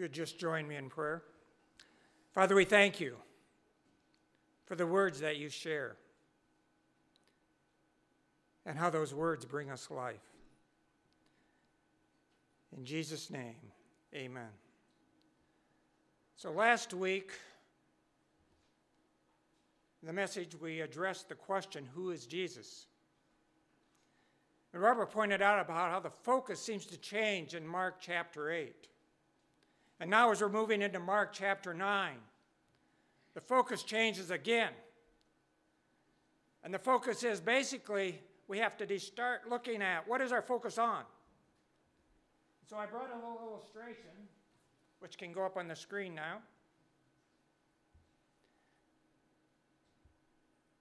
you would just join me in prayer. Father, we thank you for the words that you share and how those words bring us life. In Jesus' name, amen. So last week, the message, we addressed the question who is Jesus? And Robert pointed out about how the focus seems to change in Mark chapter 8. And now, as we're moving into Mark chapter 9, the focus changes again. And the focus is basically we have to start looking at what is our focus on. So I brought a little illustration, which can go up on the screen now.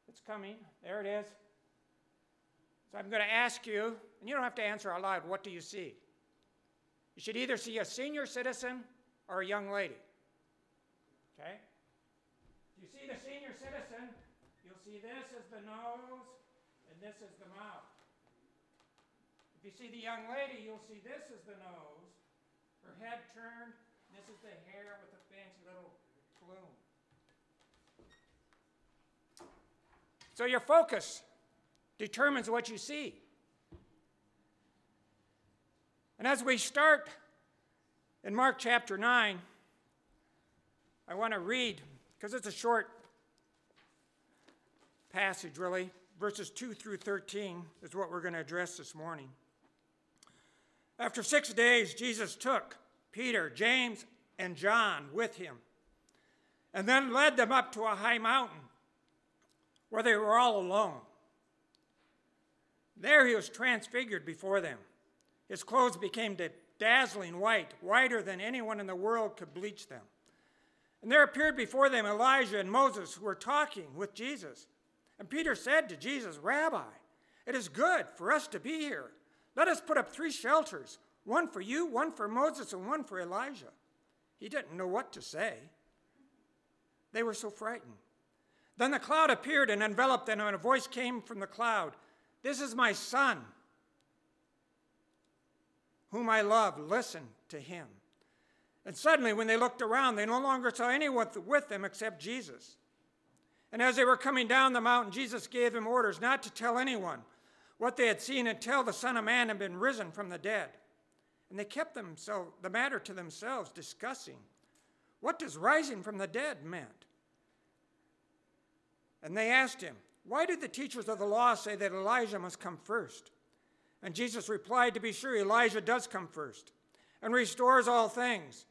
It's coming. There it is. So I'm going to ask you, and you don't have to answer out loud, what do you see? You should either see a senior citizen or a young lady. Okay? If you see the senior citizen, you'll see this is the nose and this is the mouth. If you see the young lady, you'll see this is the nose, her head turned, this is the hair with a fancy little plume. So your focus determines what you see. And as we start in Mark chapter 9, I want to read, because it's a short passage, really. Verses 2 through 13 is what we're going to address this morning. After six days, Jesus took Peter, James, and John with him, and then led them up to a high mountain where they were all alone. There he was transfigured before them. His clothes became dazzling white, whiter than anyone in the world could bleach them. And there appeared before them Elijah and Moses who were talking with Jesus. And Peter said to Jesus, Rabbi, it is good for us to be here. Let us put up three shelters one for you, one for Moses, and one for Elijah. He didn't know what to say. They were so frightened. Then the cloud appeared and enveloped them, and a voice came from the cloud This is my son, whom I love. Listen to him. And suddenly, when they looked around, they no longer saw anyone with them except Jesus. And as they were coming down the mountain, Jesus gave them orders not to tell anyone what they had seen until the Son of Man had been risen from the dead. And they kept themselves, the matter to themselves, discussing what does rising from the dead meant. And they asked him, Why did the teachers of the law say that Elijah must come first? And Jesus replied, To be sure, Elijah does come first and restores all things.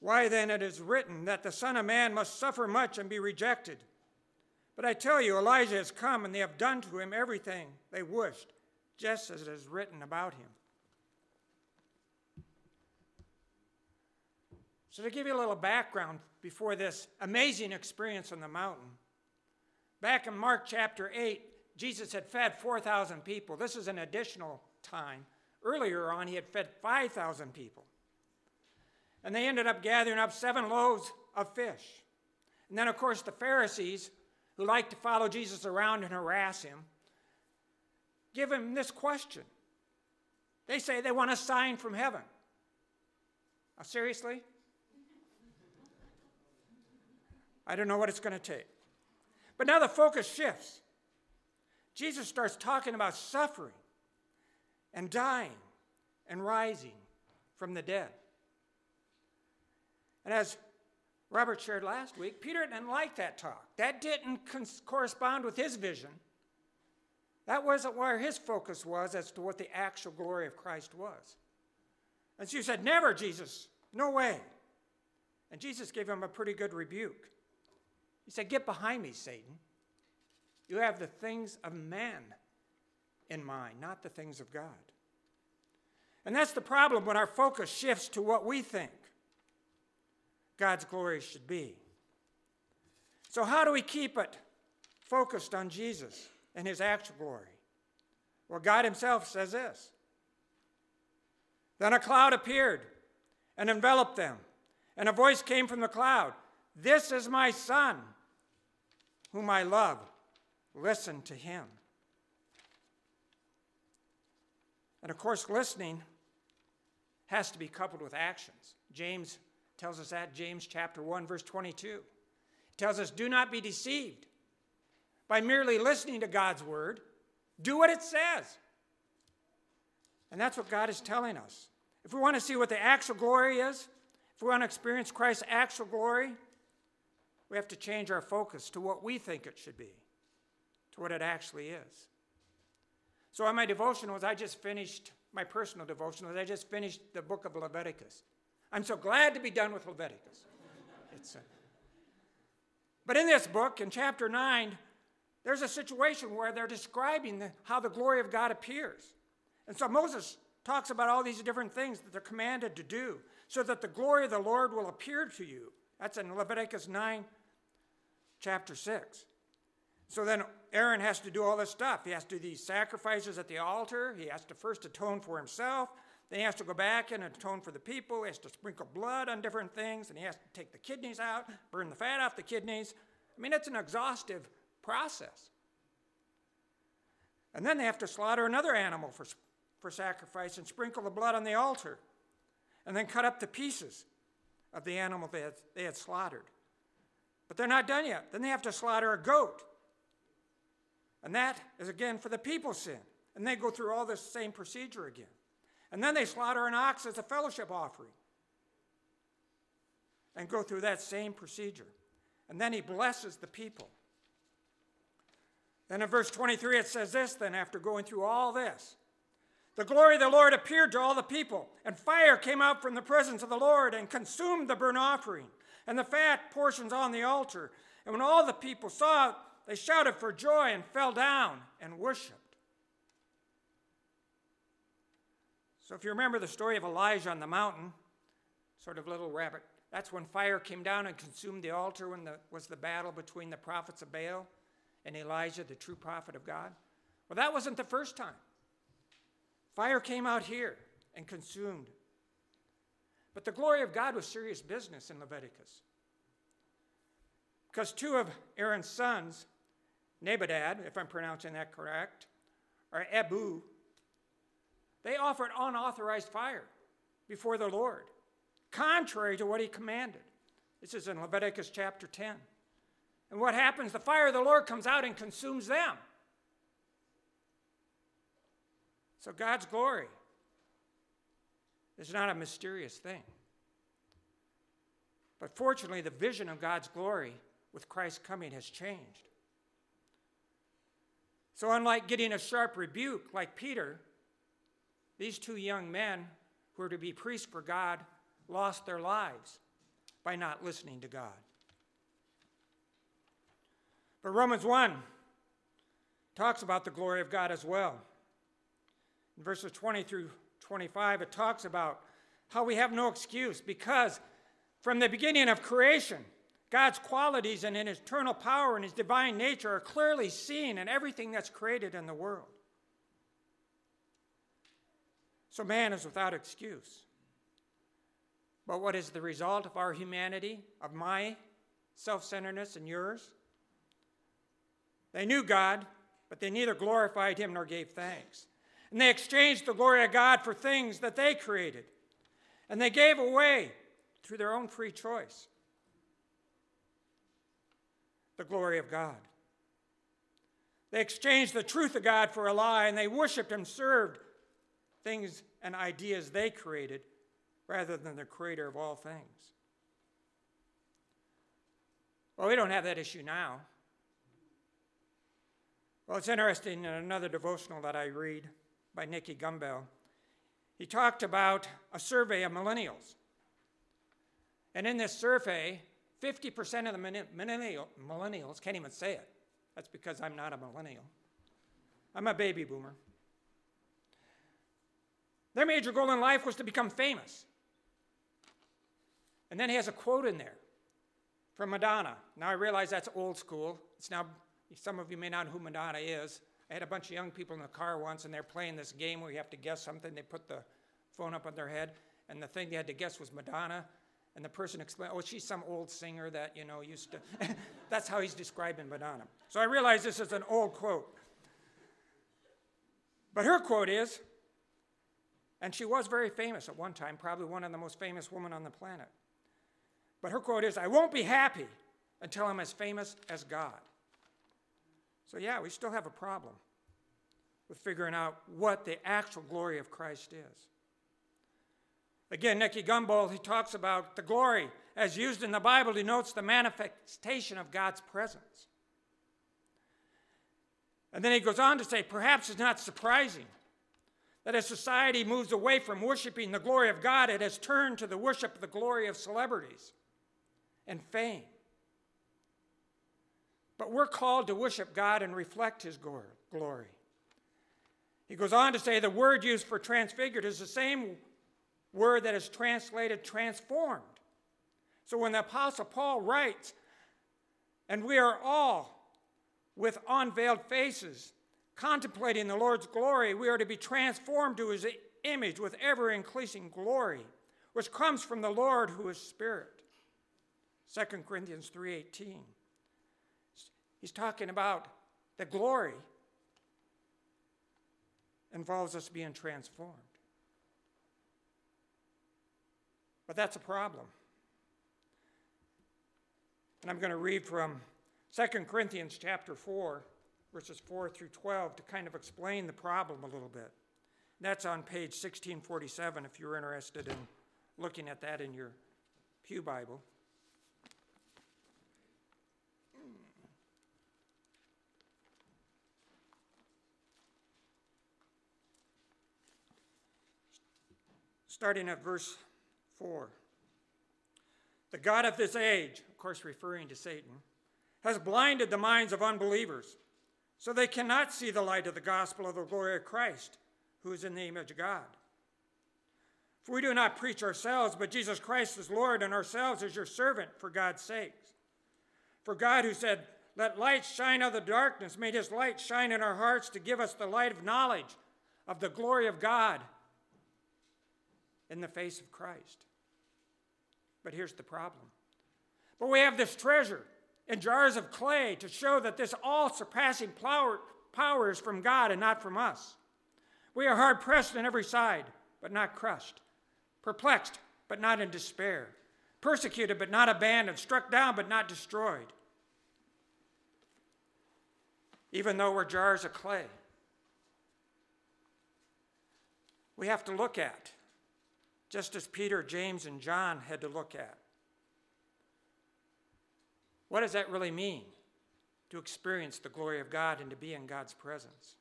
Why then it is written that the Son of Man must suffer much and be rejected. But I tell you, Elijah has come, and they have done to him everything they wished, just as it is written about him. So, to give you a little background before this amazing experience on the mountain, Back in Mark chapter 8, Jesus had fed 4,000 people. This is an additional time. Earlier on, he had fed 5,000 people. And they ended up gathering up seven loaves of fish. And then, of course, the Pharisees, who like to follow Jesus around and harass him, give him this question. They say they want a sign from heaven. Now, seriously? I don't know what it's going to take. But now the focus shifts. Jesus starts talking about suffering and dying and rising from the dead. And as Robert shared last week, Peter didn't like that talk. That didn't correspond with his vision. That wasn't where his focus was as to what the actual glory of Christ was. And so he said, Never, Jesus, no way. And Jesus gave him a pretty good rebuke. He said, Get behind me, Satan. You have the things of man in mind, not the things of God. And that's the problem when our focus shifts to what we think God's glory should be. So, how do we keep it focused on Jesus and his actual glory? Well, God himself says this Then a cloud appeared and enveloped them, and a voice came from the cloud This is my son whom I love. Listen to him. And of course, listening has to be coupled with actions. James tells us that, James chapter 1, verse 22. It tells us, Do not be deceived by merely listening to God's word, do what it says. And that's what God is telling us. If we want to see what the actual glory is, if we want to experience Christ's actual glory, we have to change our focus to what we think it should be, to what it actually is. So, on my devotionals, I just finished my personal devotionals, I just finished the book of Leviticus. I'm so glad to be done with Leviticus. It's a, but in this book, in chapter 9, there's a situation where they're describing the, how the glory of God appears. And so Moses talks about all these different things that they're commanded to do so that the glory of the Lord will appear to you. That's in Leviticus 9, chapter 6. So then Aaron has to do all this stuff. He has to do these sacrifices at the altar. He has to first atone for himself. Then he has to go back and atone for the people. He has to sprinkle blood on different things. And he has to take the kidneys out, burn the fat off the kidneys. I mean, it's an exhaustive process. And then they have to slaughter another animal for, for sacrifice and sprinkle the blood on the altar. And then cut up the pieces of the animal they had, they had slaughtered. But they're not done yet. Then they have to slaughter a goat. And that is again for the people's sin. And they go through all this same procedure again. And then they slaughter an ox as a fellowship offering and go through that same procedure. And then he blesses the people. Then in verse 23, it says this then, after going through all this, the glory of the Lord appeared to all the people, and fire came out from the presence of the Lord and consumed the burnt offering and the fat portions on the altar. And when all the people saw they shouted for joy and fell down and worshiped. So, if you remember the story of Elijah on the mountain, sort of little rabbit, that's when fire came down and consumed the altar when the, was the battle between the prophets of Baal and Elijah, the true prophet of God. Well, that wasn't the first time. Fire came out here and consumed. But the glory of God was serious business in Leviticus. Because two of Aaron's sons, Nadab, if I'm pronouncing that correct, or Abihu, they offered unauthorized fire before the Lord, contrary to what he commanded. This is in Leviticus chapter 10. And what happens? The fire of the Lord comes out and consumes them. So God's glory is not a mysterious thing. But fortunately, the vision of God's glory with Christ's coming has changed. So, unlike getting a sharp rebuke like Peter, these two young men who are to be priests for God lost their lives by not listening to God. But Romans 1 talks about the glory of God as well. In verses 20 through 25, it talks about how we have no excuse because from the beginning of creation, God's qualities and his eternal power and his divine nature are clearly seen in everything that's created in the world. So man is without excuse. But what is the result of our humanity, of my self centeredness and yours? They knew God, but they neither glorified him nor gave thanks. And they exchanged the glory of God for things that they created. And they gave away through their own free choice the glory of God. They exchanged the truth of God for a lie, and they worshiped and served things and ideas they created rather than the creator of all things. Well, we don't have that issue now. Well, it's interesting in another devotional that I read by Nicky Gumbel. He talked about a survey of millennials. And in this survey, 50% of the millennial, millennials can't even say it. That's because I'm not a millennial. I'm a baby boomer. Their major goal in life was to become famous. And then he has a quote in there from Madonna. Now I realize that's old school. It's now, some of you may not know who Madonna is. I had a bunch of young people in the car once, and they're playing this game where you have to guess something. They put the phone up on their head, and the thing they had to guess was Madonna. And the person explained, oh, she's some old singer that, you know, used to. That's how he's describing Madonna. So I realize this is an old quote. But her quote is, And she was very famous at one time, probably one of the most famous women on the planet. But her quote is I won't be happy until I'm as famous as God. So, yeah, we still have a problem with figuring out what the actual glory of Christ is. Again, Nicky Gumbel, he talks about the glory as used in the Bible denotes the manifestation of God's presence. And then he goes on to say, perhaps it's not surprising that as society moves away from worshiping the glory of God, it has turned to the worship of the glory of celebrities and fame. But we're called to worship God and reflect His glory. He goes on to say the word used for transfigured is the same word that is translated transformed. So when the Apostle Paul writes, and we are all with unveiled faces contemplating the Lord's glory, we are to be transformed to his image with ever increasing glory, which comes from the Lord who is Spirit. 2 Corinthians 3:18. He's talking about the glory involves us being transformed. But that's a problem. And I'm going to read from 2 Corinthians chapter 4, verses 4 through 12, to kind of explain the problem a little bit. That's on page 1647 if you're interested in looking at that in your Pew Bible. Starting at verse 4. The God of this age, of course, referring to Satan, has blinded the minds of unbelievers so they cannot see the light of the gospel of the glory of Christ, who is in the image of God. For we do not preach ourselves, but Jesus Christ is Lord, and ourselves as your servant for God's sakes. For God, who said, Let light shine out of the darkness, made his light shine in our hearts to give us the light of knowledge of the glory of God in the face of Christ. But here's the problem. But we have this treasure in jars of clay to show that this all surpassing power, power is from God and not from us. We are hard pressed on every side, but not crushed, perplexed, but not in despair, persecuted, but not abandoned, struck down, but not destroyed. Even though we're jars of clay, we have to look at just as Peter, James, and John had to look at. What does that really mean to experience the glory of God and to be in God's presence?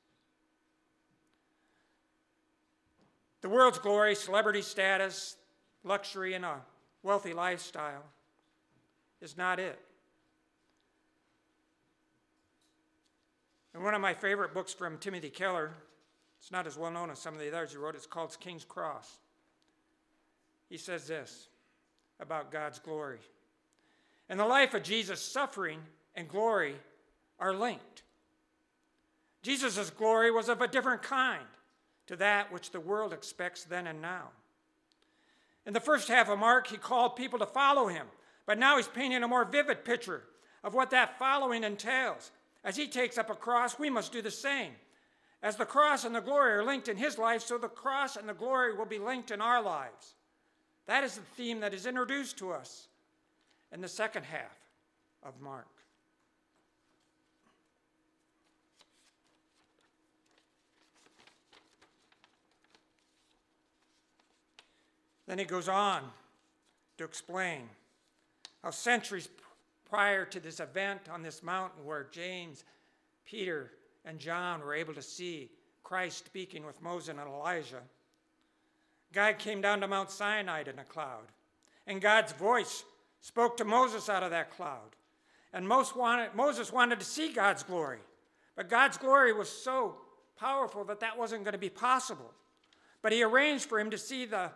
The world's glory, celebrity status, luxury, and a wealthy lifestyle is not it. And one of my favorite books from Timothy Keller, it's not as well known as some of the others he wrote, it's called King's Cross he says this about God's glory. And the life of Jesus, suffering and glory are linked. Jesus' glory was of a different kind to that which the world expects then and now. In the first half of Mark, he called people to follow him, but now he's painting a more vivid picture of what that following entails. As he takes up a cross, we must do the same. As the cross and the glory are linked in his life, so the cross and the glory will be linked in our lives. That is the theme that is introduced to us in the second half of Mark. Then he goes on to explain how centuries prior to this event on this mountain where James, Peter, and John were able to see Christ speaking with Moses and Elijah, God came down to Mount Sinai in a cloud, and God's voice spoke to Moses out of that cloud. And wanted, Moses wanted to see God's glory, but God's glory was so powerful that that wasn't going to be possible. But he arranged for him to see the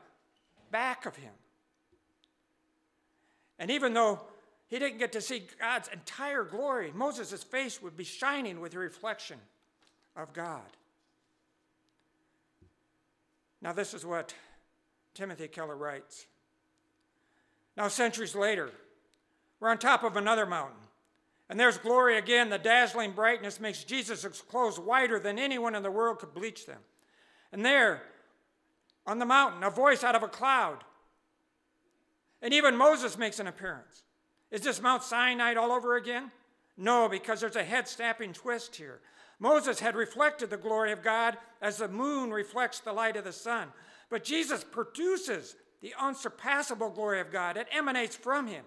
back of him. And even though he didn't get to see God's entire glory, Moses' face would be shining with a reflection of God. Now, this is what Timothy Keller writes. Now, centuries later, we're on top of another mountain. And there's glory again. The dazzling brightness makes Jesus' clothes whiter than anyone in the world could bleach them. And there, on the mountain, a voice out of a cloud. And even Moses makes an appearance. Is this Mount Sinai all over again? No, because there's a head snapping twist here. Moses had reflected the glory of God as the moon reflects the light of the sun. But Jesus produces the unsurpassable glory of God. It emanates from him.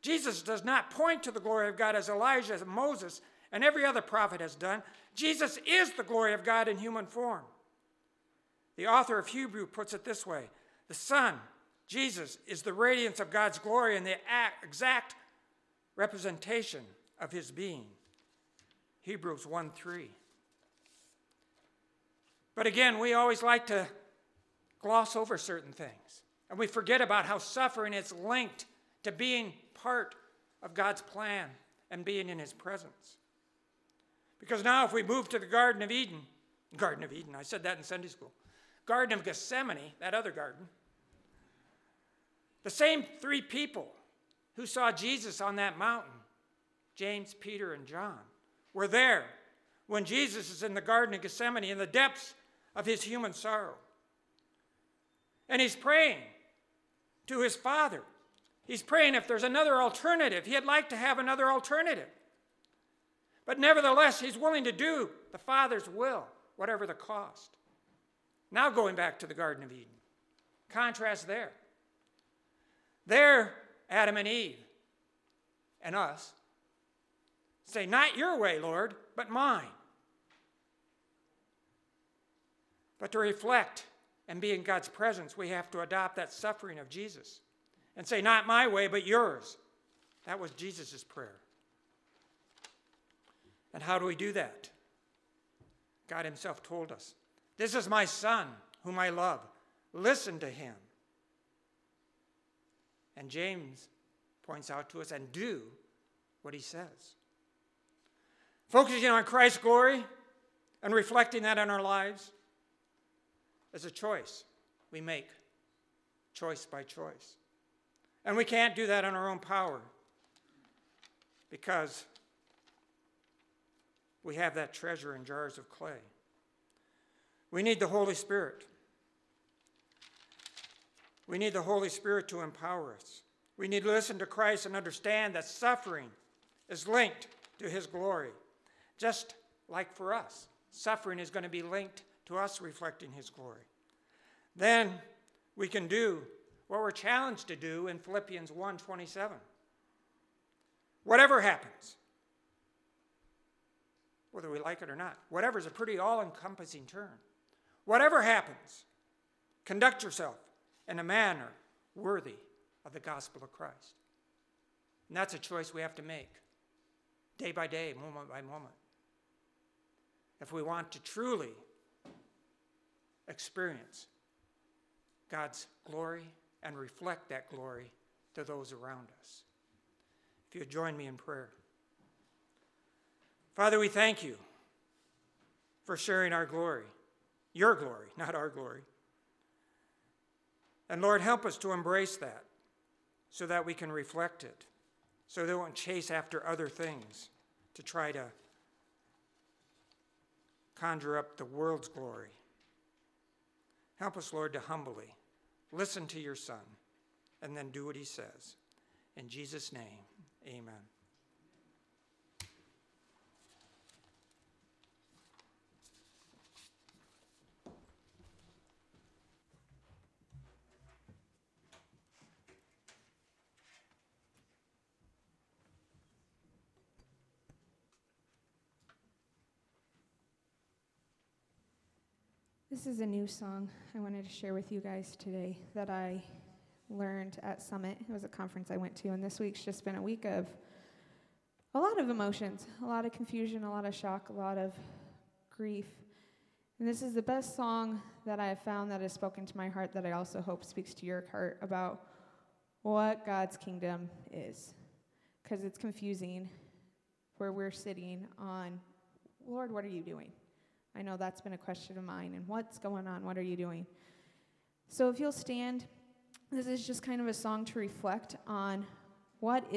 Jesus does not point to the glory of God as Elijah, Moses, and every other prophet has done. Jesus is the glory of God in human form. The author of Hebrew puts it this way The Son, Jesus, is the radiance of God's glory and the exact representation of his being. Hebrews 1 3. But again, we always like to gloss over certain things. And we forget about how suffering is linked to being part of God's plan and being in his presence. Because now, if we move to the Garden of Eden, Garden of Eden, I said that in Sunday school, Garden of Gethsemane, that other garden, the same three people who saw Jesus on that mountain, James, Peter, and John, were there when Jesus is in the Garden of Gethsemane in the depths of his human sorrow. And he's praying to his Father. He's praying if there's another alternative. He'd like to have another alternative. But nevertheless, he's willing to do the Father's will, whatever the cost. Now, going back to the Garden of Eden, contrast there. There, Adam and Eve and us say, Not your way, Lord, but mine. But to reflect and be in God's presence, we have to adopt that suffering of Jesus and say, Not my way, but yours. That was Jesus' prayer. And how do we do that? God Himself told us This is my Son, whom I love. Listen to Him. And James points out to us, and do what He says. Focusing on Christ's glory and reflecting that in our lives is a choice we make, choice by choice. And we can't do that in our own power because we have that treasure in jars of clay. We need the Holy Spirit. We need the Holy Spirit to empower us. We need to listen to Christ and understand that suffering is linked to his glory. Just like for us, suffering is going to be linked to us reflecting his glory. Then we can do what we're challenged to do in Philippians 1:27. Whatever happens, whether we like it or not, whatever is a pretty all-encompassing term. Whatever happens, conduct yourself in a manner worthy of the gospel of Christ. And that's a choice we have to make day by day, moment by moment if we want to truly experience God's glory and reflect that glory to those around us. If you join me in prayer. Father, we thank you for sharing our glory, your glory, not our glory. And Lord, help us to embrace that so that we can reflect it, so we won't chase after other things to try to conjure up the world's glory. Help us, Lord, to humbly listen to your Son and then do what he says. In Jesus' name, amen. This is a new song I wanted to share with you guys today that I learned at Summit. It was a conference I went to, and this week's just been a week of a lot of emotions, a lot of confusion, a lot of shock, a lot of grief. And this is the best song that I have found that has spoken to my heart that I also hope speaks to your heart about what God's kingdom is. Because it's confusing where we're sitting on, Lord, what are you doing? I know that's been a question of mine. And what's going on? What are you doing? So if you'll stand, this is just kind of a song to reflect on what